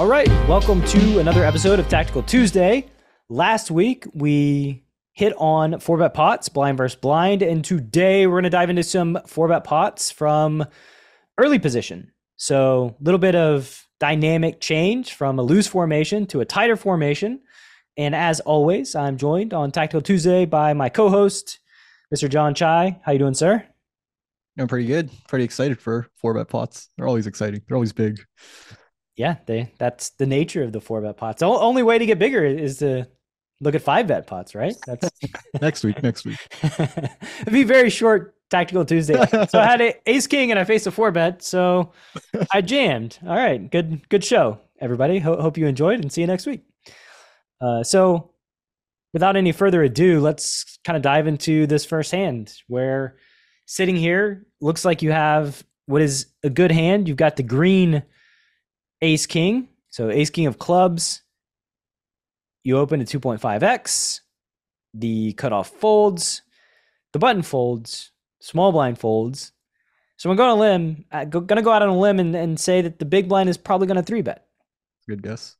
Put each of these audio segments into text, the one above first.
All right, welcome to another episode of Tactical Tuesday. Last week we hit on four bet pots, blind versus blind, and today we're going to dive into some four bet pots from early position. So a little bit of dynamic change from a loose formation to a tighter formation. And as always, I'm joined on Tactical Tuesday by my co-host, Mr. Jon Chai. How you doing, sir? I'm pretty good. Pretty excited for four bet pots. They're always exciting. They're always big. Yeah, they that's the nature of the four bet pots. The only way to get bigger is to look at five bet pots, right? That's next week. Next week. It'd be very short tactical Tuesday. so I had a ace king and I faced a four bet, so I jammed. All right, good good show, everybody. Ho- hope you enjoyed and see you next week. Uh, so, without any further ado, let's kind of dive into this first hand where sitting here looks like you have what is a good hand. You've got the green ace king, so ace king of clubs. You open to 2.5x. The cutoff folds. The button folds. Small blind folds. So I'm going to limb. I'm going to go out on a limb and, and say that the big blind is probably going to three bet. Good guess.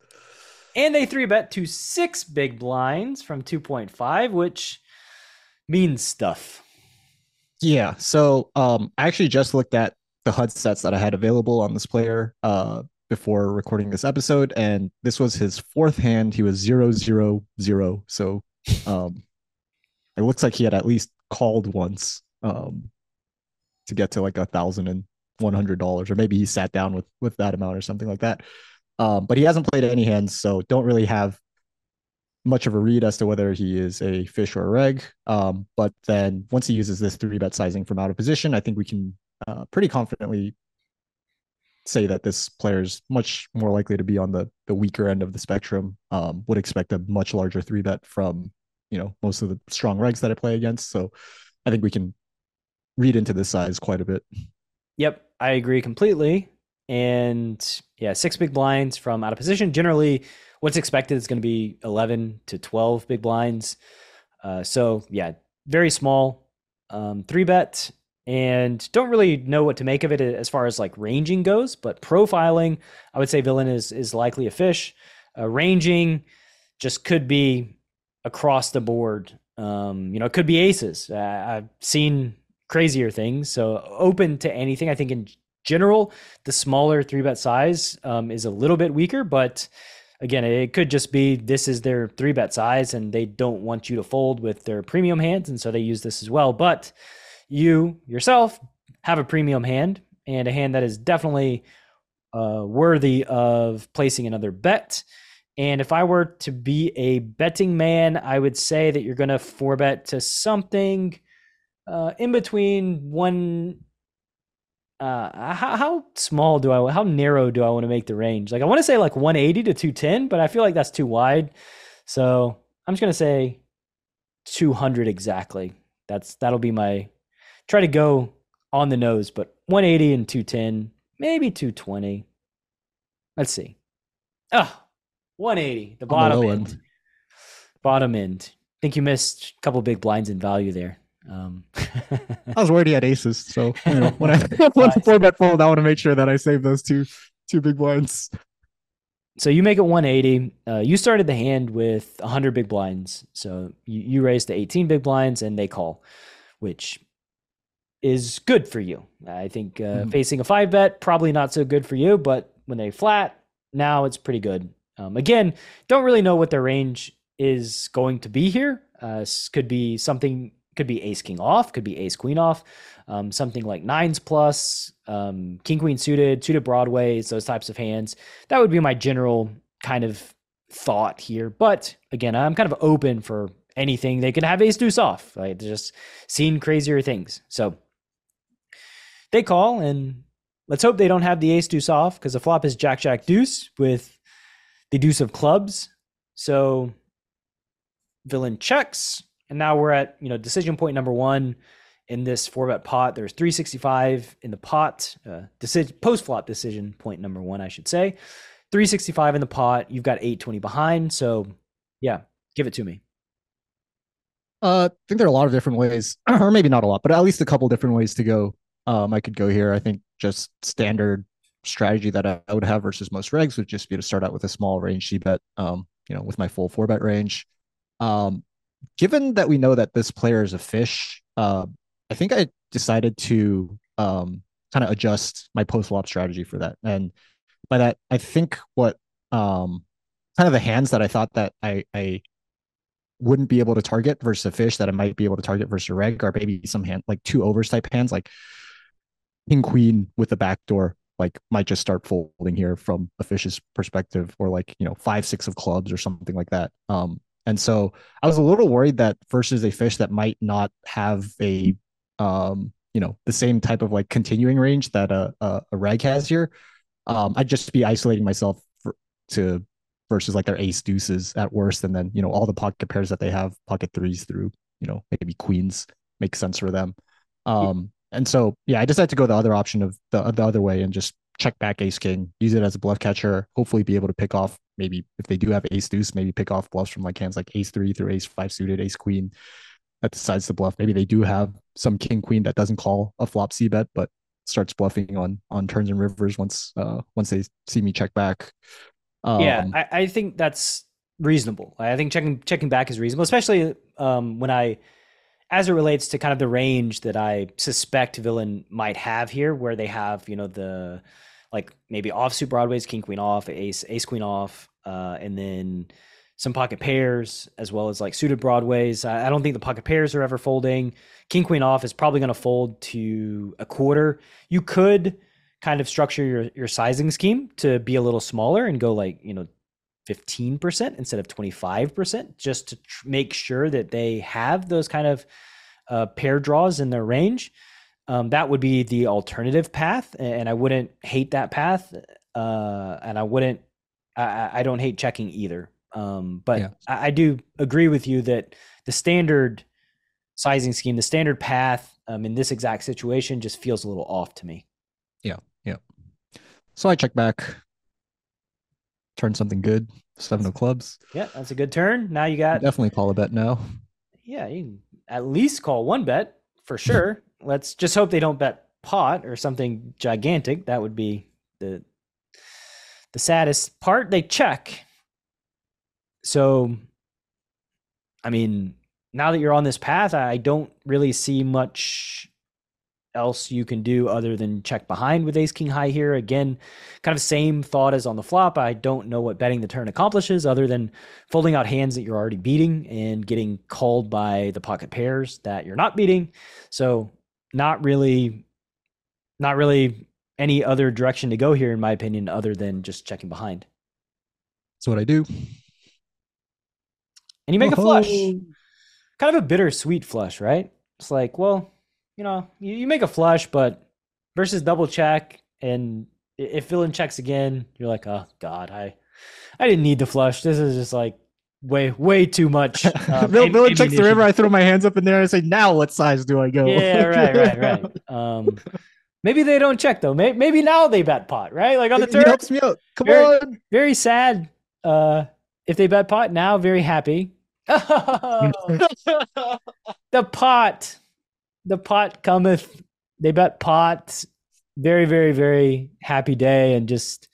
And they three bet to six big blinds from 2.5, which means stuff. Yeah. So um, I actually just looked at the HUD sets that I had available on this player uh, before recording this episode, and this was his fourth hand. He was zero zero zero. So um, it looks like he had at least called once um, to get to like a thousand and one hundred dollars, or maybe he sat down with with that amount or something like that. Um, but he hasn't played any hands, so don't really have much of a read as to whether he is a fish or a reg. Um, but then once he uses this three bet sizing from out of position, I think we can uh, pretty confidently say that this player is much more likely to be on the the weaker end of the spectrum. Um, would expect a much larger three bet from you know most of the strong regs that I play against. So I think we can read into this size quite a bit. Yep, I agree completely. And yeah, six big blinds from out of position. Generally, what's expected is going to be 11 to 12 big blinds. Uh, so yeah, very small um, three bet and don't really know what to make of it as far as like ranging goes. But profiling, I would say villain is is likely a fish. Uh, ranging just could be across the board. Um, you know, it could be aces. Uh, I've seen crazier things, so open to anything. I think in general, the smaller three bet size um, is a little bit weaker, but again, it could just be this is their three bet size and they don't want you to fold with their premium hands, and so they use this as well. But you yourself have a premium hand and a hand that is definitely uh, worthy of placing another bet. And if I were to be a betting man, I would say that you're going to four bet to something uh, in between one. Uh, how, how small do I, how narrow do I want to make the range? Like I want to say like 180 to 210, but I feel like that's too wide. So I'm just going to say 200 exactly. That's, that'll be my try to go on the nose, but 180 and 210, maybe 220. Let's see. Oh, 180, the bottom the end. end. Bottom end. I think you missed a couple big blinds in value there. Um, I was worried he had aces, so you know, when I when the four bet fold, I want to make sure that I save those two two big blinds. So you make it 180. Uh, you started the hand with 100 big blinds, so you, you raised to 18 big blinds, and they call, which is good for you. I think uh, mm-hmm. facing a five bet probably not so good for you, but when they flat, now it's pretty good. Um, again, don't really know what their range is going to be here. Uh, could be something, could be ace king off, could be ace queen off, um, something like nines plus, um, king queen suited, suited broadways, those types of hands. That would be my general kind of thought here. But again, I'm kind of open for anything. They could have ace deuce off. Like just seen crazier things. So they call, and let's hope they don't have the ace deuce off because the flop is jack jack deuce with the deuce of clubs. So villain checks, and now we're at you know decision point number one in this four bet pot. There's 365 in the pot. Uh, decision post flop decision point number one, I should say. 365 in the pot. You've got 820 behind. So yeah, give it to me. Uh, I think there are a lot of different ways, or maybe not a lot, but at least a couple different ways to go um, I could go here. I think just standard strategy that I, would have versus most regs would just be to start out with a small range c bet, um, you know, with my full four bet range. Um, given that we know that this player is a fish, uh, I think I decided to um, kind of adjust my post flop strategy for that. And by that, I think what um, kind of the hands that I thought that I, I wouldn't be able to target versus a fish that I might be able to target versus a reg, or maybe some hand like two overs type hands, like king queen with the backdoor, like might just start folding here from a fish's perspective, or like you know five six of clubs or something like that. Um, and so I was a little worried that versus a fish that might not have a um, you know, the same type of like continuing range that a a, a reg has here, um, I'd just be isolating myself for, to versus like their ace deuces at worst, and then you know all the pocket pairs that they have, pocket threes through you know maybe queens makes sense for them. Um, and so yeah, I decided to go the other option of the the other way and just check back ace king, use it as a bluff catcher, hopefully be able to pick off maybe if they do have ace deuce, maybe pick off bluffs from like hands like ace three through ace five suited, ace queen that decides to bluff. Maybe they do have some king queen that doesn't call a flop c bet, but starts bluffing on on turns and rivers once uh once they see me check back. Um, yeah, I, I think that's reasonable. I think checking checking back is reasonable, especially um, when I, as it relates to kind of the range that I suspect villain might have here, where they have you know the like maybe offsuit broadways, king queen off, ace ace queen off, uh, and then some pocket pairs as well as like suited broadways. I, I don't think the pocket pairs are ever folding. King queen off is probably going to fold to a quarter. You could kind of structure your your sizing scheme to be a little smaller and go like you know 15% instead of 25% just to tr- make sure that they have those kind of uh, pair draws in their range um, that would be the alternative path and i wouldn't hate that path uh, and i wouldn't I, I, don't hate checking either um, but yeah. I, I, do agree with you that the standard sizing scheme, the standard path um, in this exact situation just feels a little off to me. Yeah. Yeah. So I check back, turn something good, seven of clubs. Yeah, that's a good turn. Now you got definitely call a bet now. Yeah, you can at least call one bet for sure. Let's just hope they don't bet pot or something gigantic. That would be the the saddest part. They check so, I mean, now that you're on this path, I don't really see much else you can do other than check behind with ace king high here. Again, kind of same thought as on the flop. I don't know what betting the turn accomplishes other than folding out hands that you're already beating and getting called by the pocket pairs that you're not beating. So, not really not really any other direction to go here in my opinion other than just checking behind. That's what I do and you make oh. a flush. Kind of a bittersweet flush, right? It's like, well, you know, you, you make a flush, but versus double check, and if villain checks again, you're like, oh god, I, I didn't need the flush. This is just like way way too much. Um, Villain am- checks the river. I throw my hands up in there and I say, now what size do I go? Yeah, right, right, right. Um, maybe they don't check though. Maybe, maybe now they bet pot, right? Like on the turn. helps me out. Come very, on. Very sad. Uh, if they bet pot now, very happy. the pot, the pot cometh. They bet pot. Very, very, very happy day, and just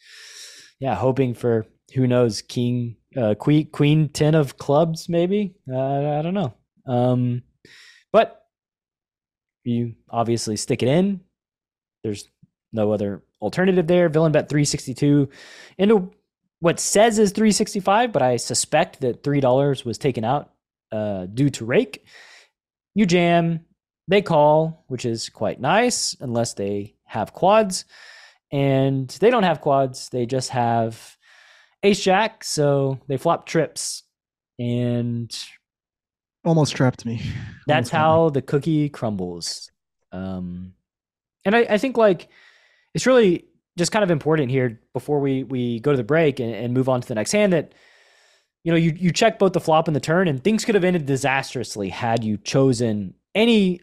yeah, hoping for who knows, king, uh, queen, queen ten of clubs, maybe. Uh, I don't know. Um, but you obviously stick it in. There's no other alternative there. Villain bet 362 into what says is 365, but I suspect that $3 was taken out uh, due to rake. You jam, they call, which is quite nice, unless they have quads. And they don't have quads, they just have ace jack, so they flop trips. And almost trapped me. Almost that's how me. the cookie crumbles. Um, and I, I think like it's really just kind of important here before we we go to the break and, and move on to the next hand that you know, you you check both the flop and the turn, and things could have ended disastrously had you chosen any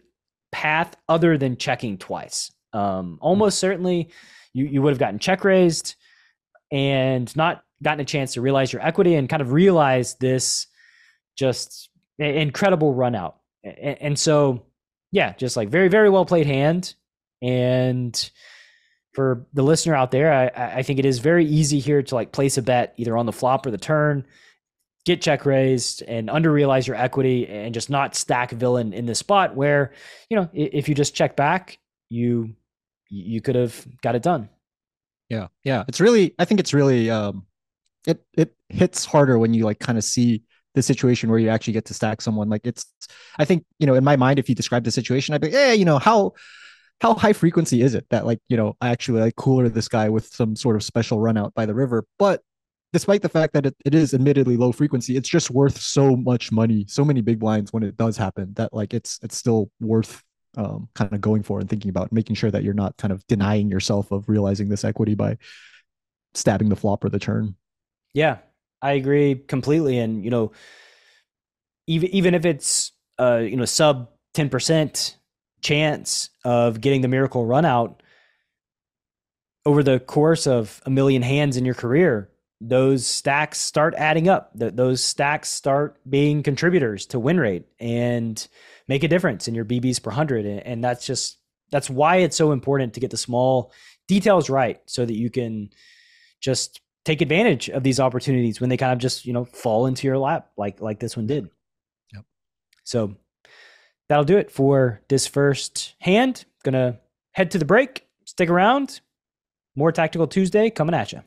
path other than checking twice. Um, almost certainly, you you would have gotten check raised and not gotten a chance to realize your equity and kind of realize this just incredible run out. And, so, yeah, just like very very well played hand, and for the listener out there, I, I think it is very easy here to like place a bet either on the flop or the turn, get check raised and under realize your equity and just not stack villain in this spot where, you know, if you just check back, you you could have got it done. Yeah. Yeah. It's really I think it's really um it it hits harder when you like kind of see the situation where you actually get to stack someone. Like it's I think, you know, in my mind, if you describe the situation, I'd be, yeah, you know, how how high frequency is it that like you know I actually like cooler this guy with some sort of special run out by the river? But despite the fact that it, it is admittedly low frequency, it's just worth so much money, so many big blinds when it does happen that like it's it's still worth um, kind of going for and thinking about making sure that you're not kind of denying yourself of realizing this equity by stabbing the flop or the turn. Yeah, I agree completely. And you know, even even if it's uh you know sub ten percent chance of getting the miracle run out over the course of a million hands in your career, those stacks start adding up. those stacks start being contributors to win rate and make a difference in your BBs per hundred. And that's just that's why it's so important to get the small details right so that you can just take advantage of these opportunities when they kind of just you know fall into your lap like like this one did. Yep. So that'll do it for this first hand. Gonna head to the break. Stick around. More Tactical Tuesday coming at you.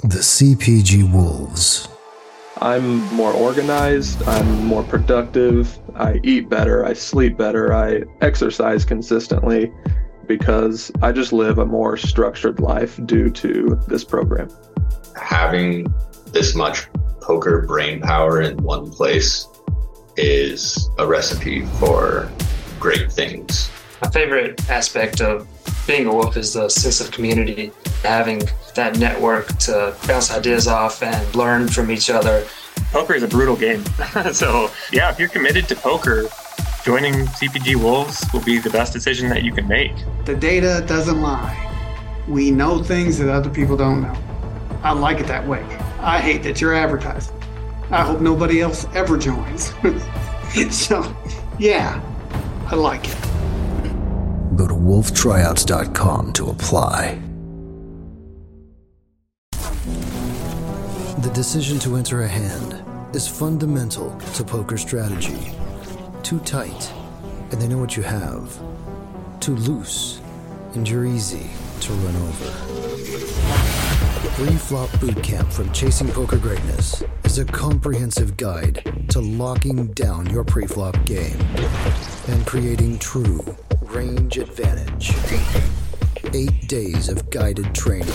The CPG Wolves. I'm more organized, I'm more productive, I eat better, I sleep better, I exercise consistently because I just live a more structured life due to this program. Having this much poker brain power in one place is a recipe for great things. My favorite aspect of being a wolf is the sense of community, having that network to bounce ideas off and learn from each other. Poker is a brutal game. so, yeah, if you're committed to poker, joining CPG Wolves will be the best decision that you can make. The data doesn't lie. We know things that other people don't know. I like it that way. I hate that you're advertising. I hope nobody else ever joins. so, yeah, I like it. Go to wolftryouts.com to apply. The decision to enter a hand is fundamental to poker strategy. Too tight, and they know what you have. Too loose, and you're easy to run over. Pre-Flop Bootcamp from Chasing Poker Greatness is a comprehensive guide to locking down your pre-flop game and creating true range advantage. Eight days of guided training,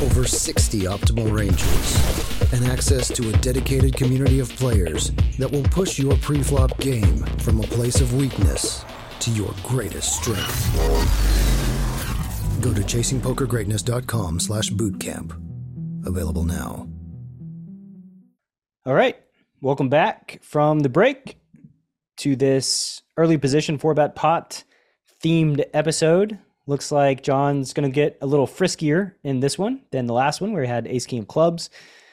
over 60 optimal ranges, and access to a dedicated community of players that will push your pre-flop game from a place of weakness to your greatest strength. Go to chasingpokergreatness.com slash bootcamp available now. All right. Welcome back from the break to this early position four bet pot themed episode. Looks like Jon's going to get a little friskier in this one than the last one where he had ace king of clubs.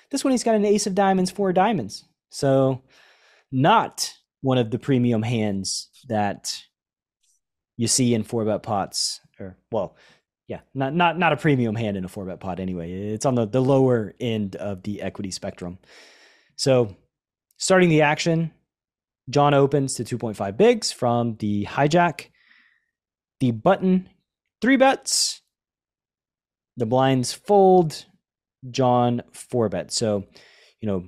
This one he's got an ace of diamonds, four diamonds. So not one of the premium hands that you see in four bet pots or well, yeah, not not not a premium hand in a four bet pot anyway. It's on the the lower end of the equity spectrum. So, starting the action, Jon opens to 2.5 bigs from the hijack. The button three bets. The blinds fold. Jon four bet. So, you know,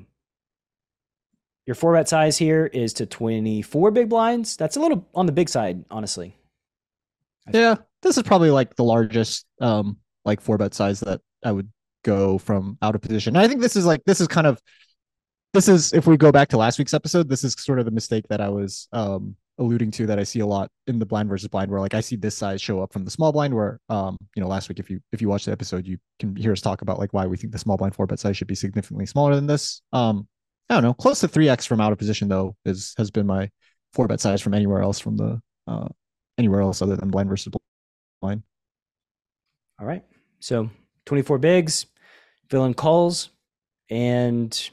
your four bet size here is to 24 big blinds. That's a little on the big side, honestly. Yeah, this is probably like the largest um like four bet size that I would go from out of position. I think this is like this is kind of this is if we go back to last week's episode, this is sort of the mistake that I was um alluding to that I see a lot in the blind versus blind where like I see this size show up from the small blind where um you know last week if you if you watch the episode you can hear us talk about like why we think the small blind four bet size should be significantly smaller than this. Um I don't know, close to 3x from out of position though is has been my four bet size from anywhere else from the uh anywhere else other than blind versus blind. All right. So 24 bigs, villain calls, and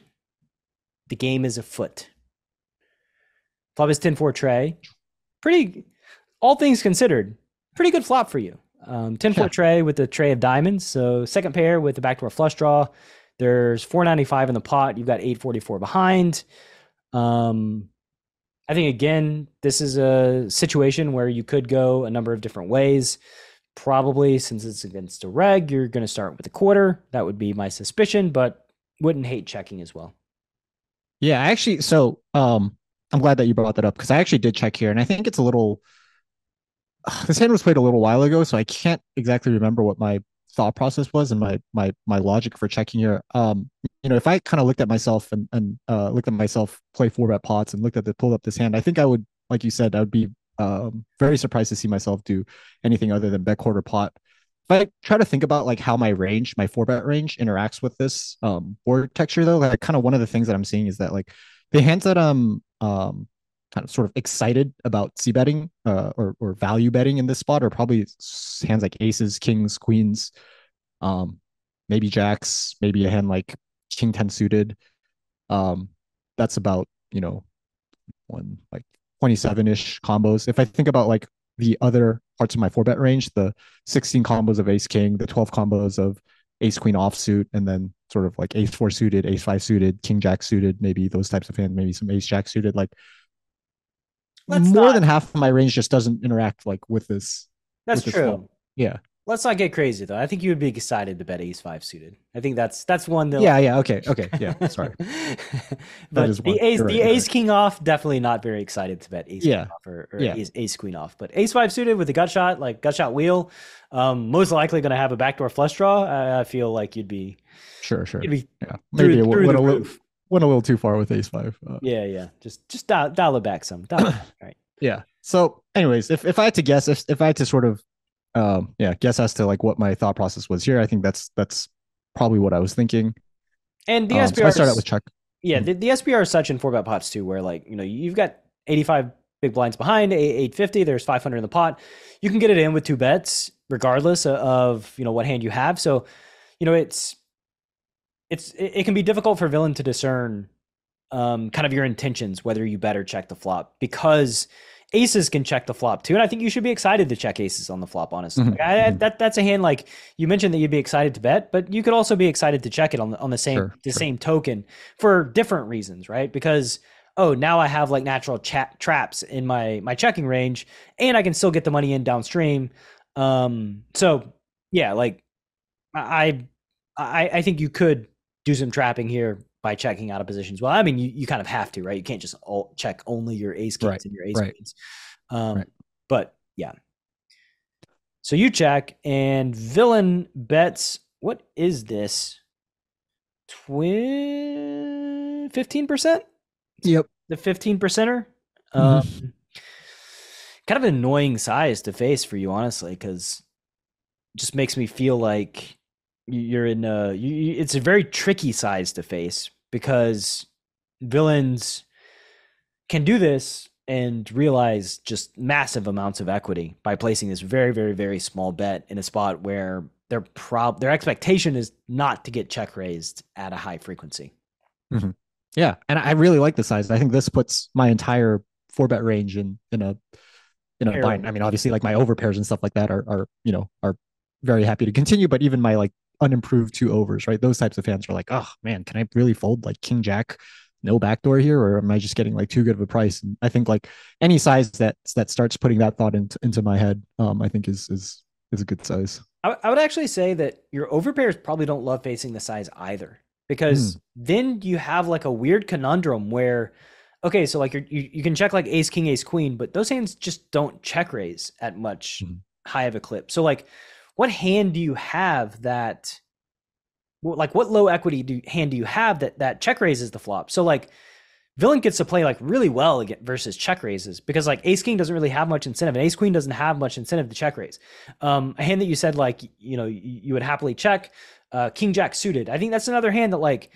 the game is afoot. Flop is 10 4 tray. Pretty, all things considered, pretty good flop for you. Um, 10 foot Yeah. tray with a tray of diamonds. So second pair with the backdoor flush draw. There's 495 in the pot. You've got 844 behind. Um, I think again, this is a situation where you could go a number of different ways. Probably since it's against a reg, you're going to start with a quarter. That would be my suspicion, but wouldn't hate checking as well. Yeah, actually, so um, I'm glad that you brought that up because I actually did check here, and I think it's a little. This hand was played a little while ago, so I can't exactly remember what my thought process was and my my my logic for checking here. Um, you know, if I kind of looked at myself and and uh, looked at myself play four bet pots and looked at the pulled up this hand, I think I would, like you said, I would be um very surprised to see myself do anything other than bet quarter pot. If I try to think about like how my range, my four bet range interacts with this um board texture though, like kind of one of the things that I'm seeing is that like the hands that I'm um kind of sort of excited about c betting uh, or or value betting in this spot are probably hands like aces, kings, queens, um maybe jacks, maybe a hand like king 10 suited. Um that's about, you know, one like 27-ish combos. If I think about like the other parts of my four bet range, the 16 combos of ace king, the 12 combos of ace queen offsuit, and then sort of like ace four suited, ace five suited, king jack suited, maybe those types of hands, maybe some ace jack suited. Like Let's more not- than half of my range just doesn't interact like with this. That's with true. flop. Yeah. Let's not get crazy though. I think you would be excited to bet ace five suited. I think that's that's one that Yeah. Yeah. Okay. Okay. Yeah. Sorry. but the ace right, the ace right. king off definitely not very excited to bet ace Yeah. off or, or Yeah. ace, ace queen off. But ace five suited with a gut shot like gut shot wheel, um, most likely going to have a backdoor flush draw. I, I feel like you'd be Sure. Sure. be Yeah. through, Maybe it through went the a little roof. went a little too far with ace five. Uh, Yeah, yeah. Just just dial, dial it back some. Dial it back, right. yeah so anyways if, if i had to guess if, if i had to sort of um yeah guess as to like what my thought process was here i think that's that's probably what i was thinking And the um, SPR so i started out with chuck Yeah, Mhm. the, the SPR is such in four bet pots too, where like you know you've got eighty five big blinds behind, eight fifty. There's five hundred in the pot. You can get it in with two bets, regardless of you know what hand you have. So, you know it's it's it, it can be difficult for villain to discern um, kind of your intentions, whether you better check the flop, because aces can check the flop too. And I think you should be excited to check aces on the flop. Honestly, Mhm, Like, I, mhm. that that's a hand like you mentioned that you'd be excited to bet, but you could also be excited to check it on the on the same Sure, the sure. same token for different reasons, right? Because oh, now I have like natural chat traps in my my checking range, and I can still get the money in downstream. Um, so yeah, like I I I think you could do some trapping here by checking out of positions. Well, I mean, you, you kind of have to, right? You can't just all check only your ace kings Right, and your ace right. queens. Um, Right. But yeah. So you check, and villain bets. What is this? Twin fifteen percent. yep The fifteen percenter. Mhm. Um, kind of an annoying size to face for you, honestly, because just makes me feel like you're in a. You, you- it's a very tricky size to face because villains can do this and realize just massive amounts of equity by placing this very, very, very small bet in a spot where their prob their expectation is not to get check raised at a high frequency. Mm-hmm. yeah and i really like the size i think this puts my entire four bet range in in a in a bind i mean obviously like my over pairs and stuff like that are are you know are very happy to continue but even my like unimproved two overs right? Those types of fans are like oh man can i really fold like king jack? No backdoor here or am i just getting like too good of a price? And i think like any size that that starts putting that thought into into my head um i think is is is a good size. I, I would actually say that your overpairs probably don't love facing the size either because then you have like a weird conundrum where okay so like you're, you you can check like ace king ace queen but those hands just don't check raise at much Mhm. high of a clip. So like what hand do you have that like what low equity do hand do you have that that check raises the flop? So like villain gets to play like really well again versus check raises because like ace king doesn't really have much incentive and ace queen doesn't have much incentive to check raise. Um a hand that you said like you know you, you would happily check uh king jack suited. I think that's another hand that like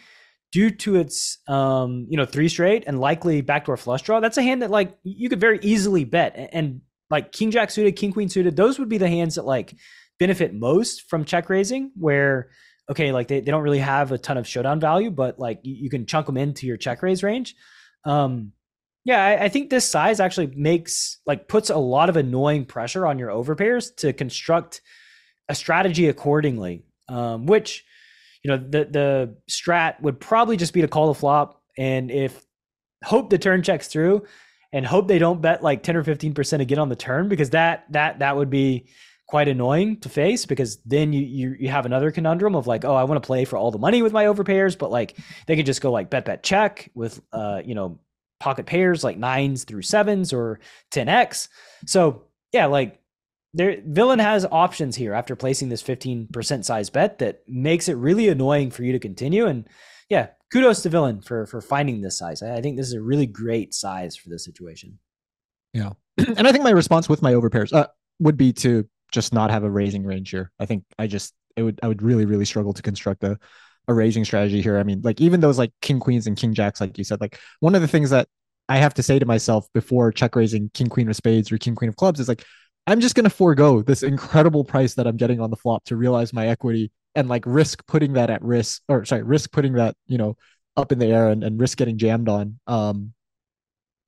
due to its um you know three straight and likely backdoor flush draw that's a hand that like you could very easily bet. And, and like king jack suited king queen suited those would be the hands that like benefit most from check raising where okay like they, they don't really have a ton of showdown value but like you, you can chunk them into your check raise range um Yeah, I, I, think this size actually makes like puts a lot of annoying pressure on your overpairs to construct a strategy accordingly. Um, which, you know, the the strat would probably just be to call the flop, and if hope the turn checks through, and hope they don't bet like ten or fifteen percent again on the turn, because that that that would be quite annoying to face because then you, you you have another conundrum of like oh I want to play for all the money with my overpairs but like they could just go like bet bet check with uh you know pocket pairs like nines through sevens or 10x so yeah like there villain has options here after placing this 15% size bet that makes it really annoying for you to continue. And yeah kudos to villain for for finding this size. I, I think this is a really great size for this situation. Yeah. And I think my response with my overpairs uh, would be to just not have a raising range here. I think I just it would I would really really struggle to construct a a raising strategy here. I mean, like even those like king queens and king jacks, like you said, like one of the things that I have to say to myself before check raising king queen of spades or king queen of clubs is like I'm just gonna forego this incredible price that I'm getting on the flop to realize my equity and like risk putting that at risk or sorry risk putting that you know up in the air and, and risk getting jammed on. Um,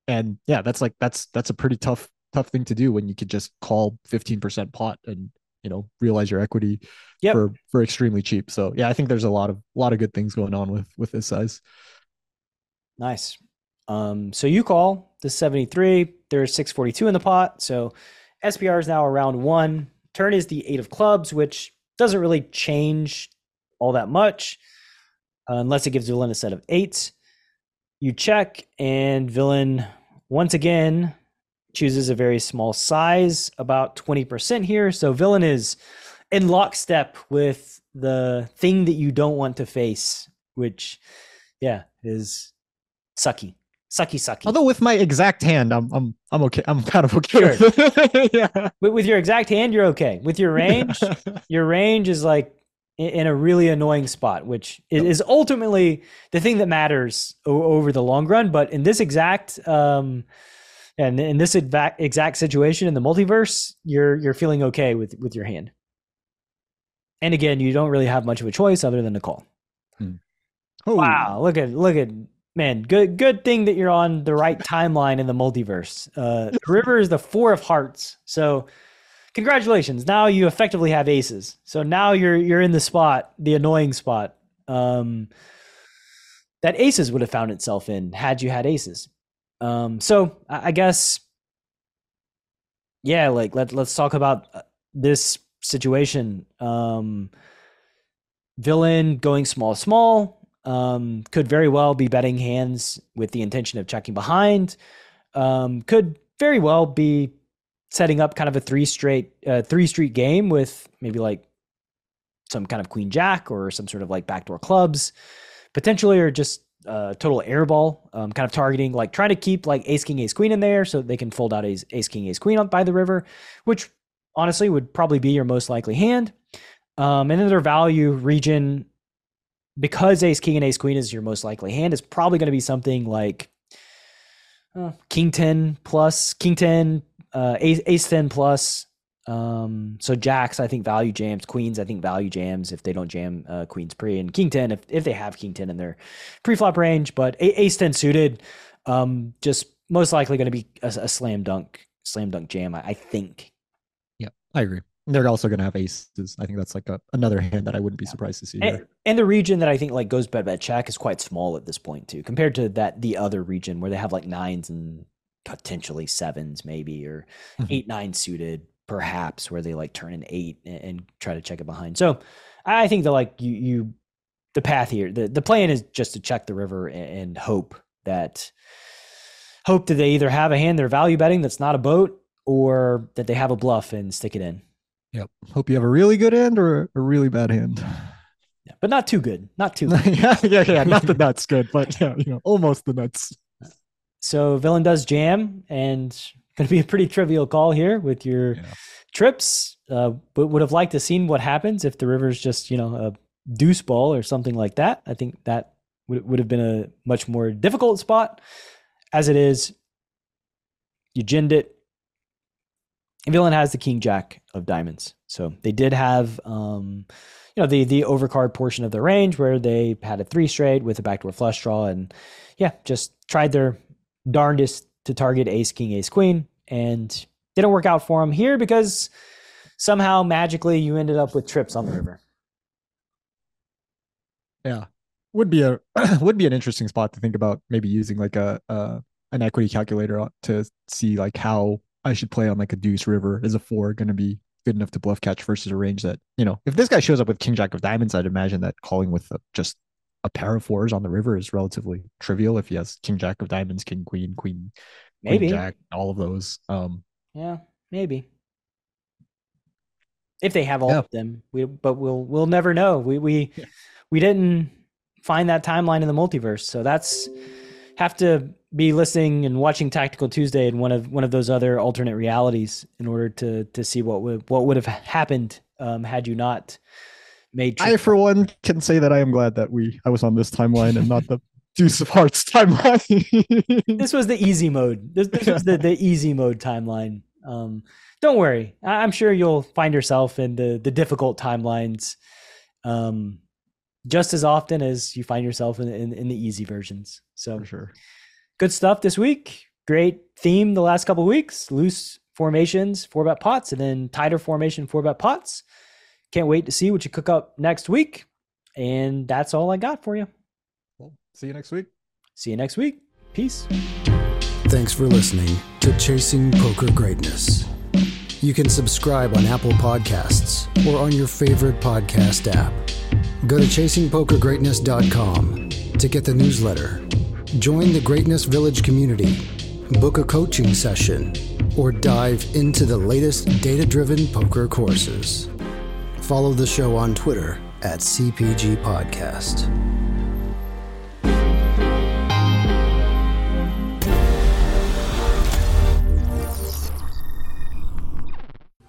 and yeah, that's like that's that's a pretty tough tough thing to do when you could just call 15% pot and you know realize your equity yep. for for extremely cheap. So yeah i think there's a lot of a lot of good things going on with with this size. Nice. Um so you call the 73 there's 642 in the pot. So spr is now around one. Turn is the eight of clubs which doesn't really change all that much uh, unless it gives villain a set of eights. You check and villain once again chooses a very small size, about 20% here. So villain is in lockstep with the thing that you don't want to face, which, yeah, is sucky. Sucky, sucky. Although with my exact hand, I'm I'm I'm okay. I'm kind of okay. Sure. yeah. With, with your exact hand, you're okay. With your range, your range is like in a really annoying spot, which is ultimately the thing that matters over the long run. But in this exact um, and in this exact exact situation in the multiverse, you're you're feeling okay with with your hand. And again, you don't really have much of a choice other than to call. Hmm. Oh. Wow, look at look at man, good good thing that you're on the right timeline in the multiverse. Uh, River is the four of hearts, so congratulations. Now you effectively have aces. So now you're you're in the spot, the annoying spot. Um, that aces would have found itself in had you had aces. Um, so I, guess, yeah, like let let's talk about uh, this situation. Um, villain going small, small. Um, could very well be betting hands with the intention of checking behind. Um, could very well be setting up kind of a three straight, uh, three street game with maybe like some kind of queen jack or some sort of like backdoor clubs, potentially, or just uh, total airball, um, kind of targeting like trying to keep like ace king ace queen in there so they can fold out ace, ace king ace queen by the river, which honestly would probably be your most likely hand. Um, and then their value region, because ace king and ace queen is your most likely hand, is probably going to be something like uh, king ten plus, king ten, uh, ace ace ten plus, um, so jacks, I think value jams. Queens, I think value jams if they don't jam uh, queens pre and king ten if if they have king ten in their pre-flop range. But ace ten suited, um, just most likely going to be a, a, slam dunk, slam dunk jam. I, I think. Yeah, I agree. They're also going to have aces. I think that's like a, another hand that I wouldn't be surprised to see. And, and, the region that I think like goes bet bet check is quite small at this point too, compared to that the other region where they have like nines and potentially sevens maybe or mm-hmm. eight nine suited perhaps where they like turn an eight and, and try to check it behind. So I think that like you you the path here the the plan is just to check the river and, and hope that hope that they either have a hand they're value betting that's not a boat or that they have a bluff and stick it in. Yep. Hope you have a really good hand or a really bad hand. Yeah, but not too good. Not too good. yeah, yeah, yeah. Not the nuts good, but yeah, you know, almost the nuts. So villain does jam and going to be a pretty trivial call here with your yeah. trips. Uh, but would have liked to seen what happens if the river's just you know a deuce ball or something like that. I think that would would have been a much more difficult spot. As it is, you ginned it. Villain has the king jack of diamonds, so they did have um, you know the the overcard portion of the range where they had a three straight with a backdoor flush draw, and yeah, just tried their darndest to target ace, king, ace, queen, and didn't work out for him here because somehow magically you ended up with trips on the river. Yeah, would be a would be an interesting spot to think about maybe using like a, an equity calculator to see like how I should play on like a deuce river. Is a four going to be good enough to bluff catch versus a range that you know if this guy shows up with king jack of diamonds, I'd imagine that calling with a, just a pair of fours on the river is relatively trivial if he has king jack of diamonds, king queen, queen, maybe queen jack, all of those. Um, yeah, maybe if they have all Yeah. of them. We but we'll we'll never know. We we Yeah. we didn't find that timeline in the multiverse, so that's have to be listening and watching Tactical Tuesday in one of one of those other alternate realities in order to to see what would what would have happened um, had you not made. I for one can say that I am glad that we I was on this timeline and not the Deuce of Hearts timeline. this was the easy mode. This, this was the, the easy mode timeline. Um, don't worry. I, I'm sure you'll find yourself in the, the difficult timelines um, just as often as you find yourself in, in, in the easy versions. So for sure. good stuff this week. Great theme the last couple weeks. Loose formations, four bet pots, and then tighter formation, four bet pots. Can't wait to see what you cook up next week. And that's all I got for you. Well, see you next week. See you next week. Peace. Thanks for listening to Chasing Poker Greatness. You can subscribe on Apple Podcasts or on your favorite podcast app. Go to chasingpokergreatness.com to get the newsletter. Join the Greatness Village community, book a coaching session, or dive into the latest data driven poker courses. Follow the show on Twitter at CPG Podcast.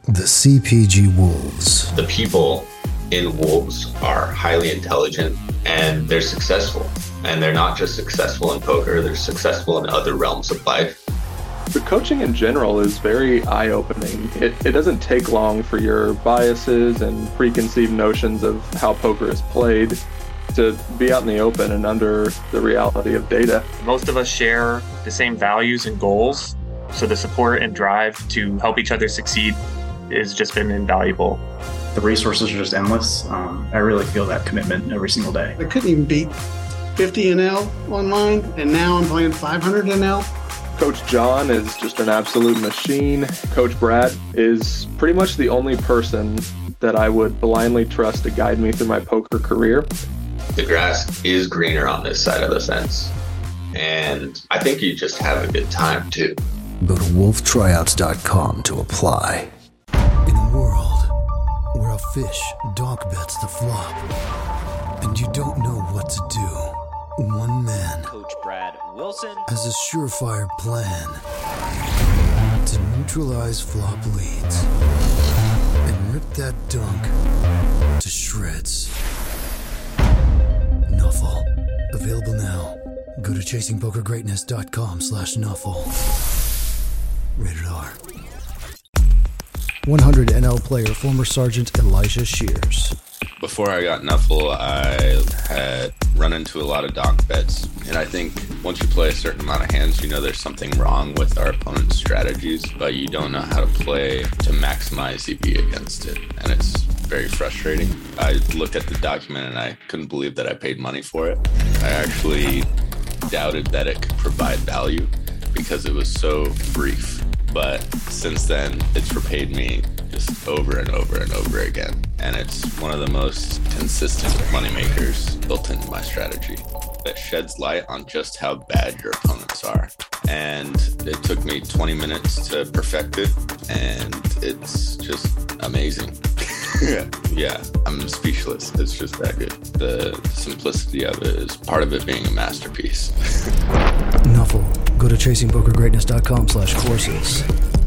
The CPG Wolves. The people in Wolves are highly intelligent and they're successful. And they're not just successful in poker, they're successful in other realms of life. The coaching in general is very eye opening. It, it doesn't take long for your biases and preconceived notions of how poker is played to be out in the open and under the reality of data. Most of us share the same values and goals, so the support and drive to help each other succeed has just been invaluable. The resources are just endless. Um, I really feel that commitment every single day. I couldn't even beat 50 NL online, and now I'm playing 500 NL. Coach Jon is just an absolute machine. Coach Brad is pretty much the only person that I would blindly trust to guide me through my poker career. The grass is greener on this side of the fence. And I think you just have a good time too. Go to wolftryouts.com to apply. In a world where a fish dog bets the flop, and you don't know what to do, one man Coach Brad Wilson. has a surefire plan to neutralize flop leads and rip that donk to shreds. Nuffle. Available now. Go to chasingpokergreatness.com slash Nuffle. Rated R. 100 NL player, former Sergeant Elijah Shears. Before I got Nuffle, I had run into a lot of donk bets. And I think once you play a certain amount of hands, you know there's something wrong with our opponent's strategies, but you don't know how to play to maximize EV against it. And it's very frustrating. I looked at the document and I couldn't believe that I paid money for it. I actually doubted that it could provide value because it was so brief. But since then, it's repaid me just over and over and over again. And it's one of the most consistent moneymakers built into my strategy that sheds light on just how bad your opponents are. And it took me 20 minutes to perfect it, and it's just amazing. Yeah, yeah, I'm speechless. It's just that good. The simplicity of it is part of it being a masterpiece. Nuffle. Go to chasingpokergreatness.com slash courses.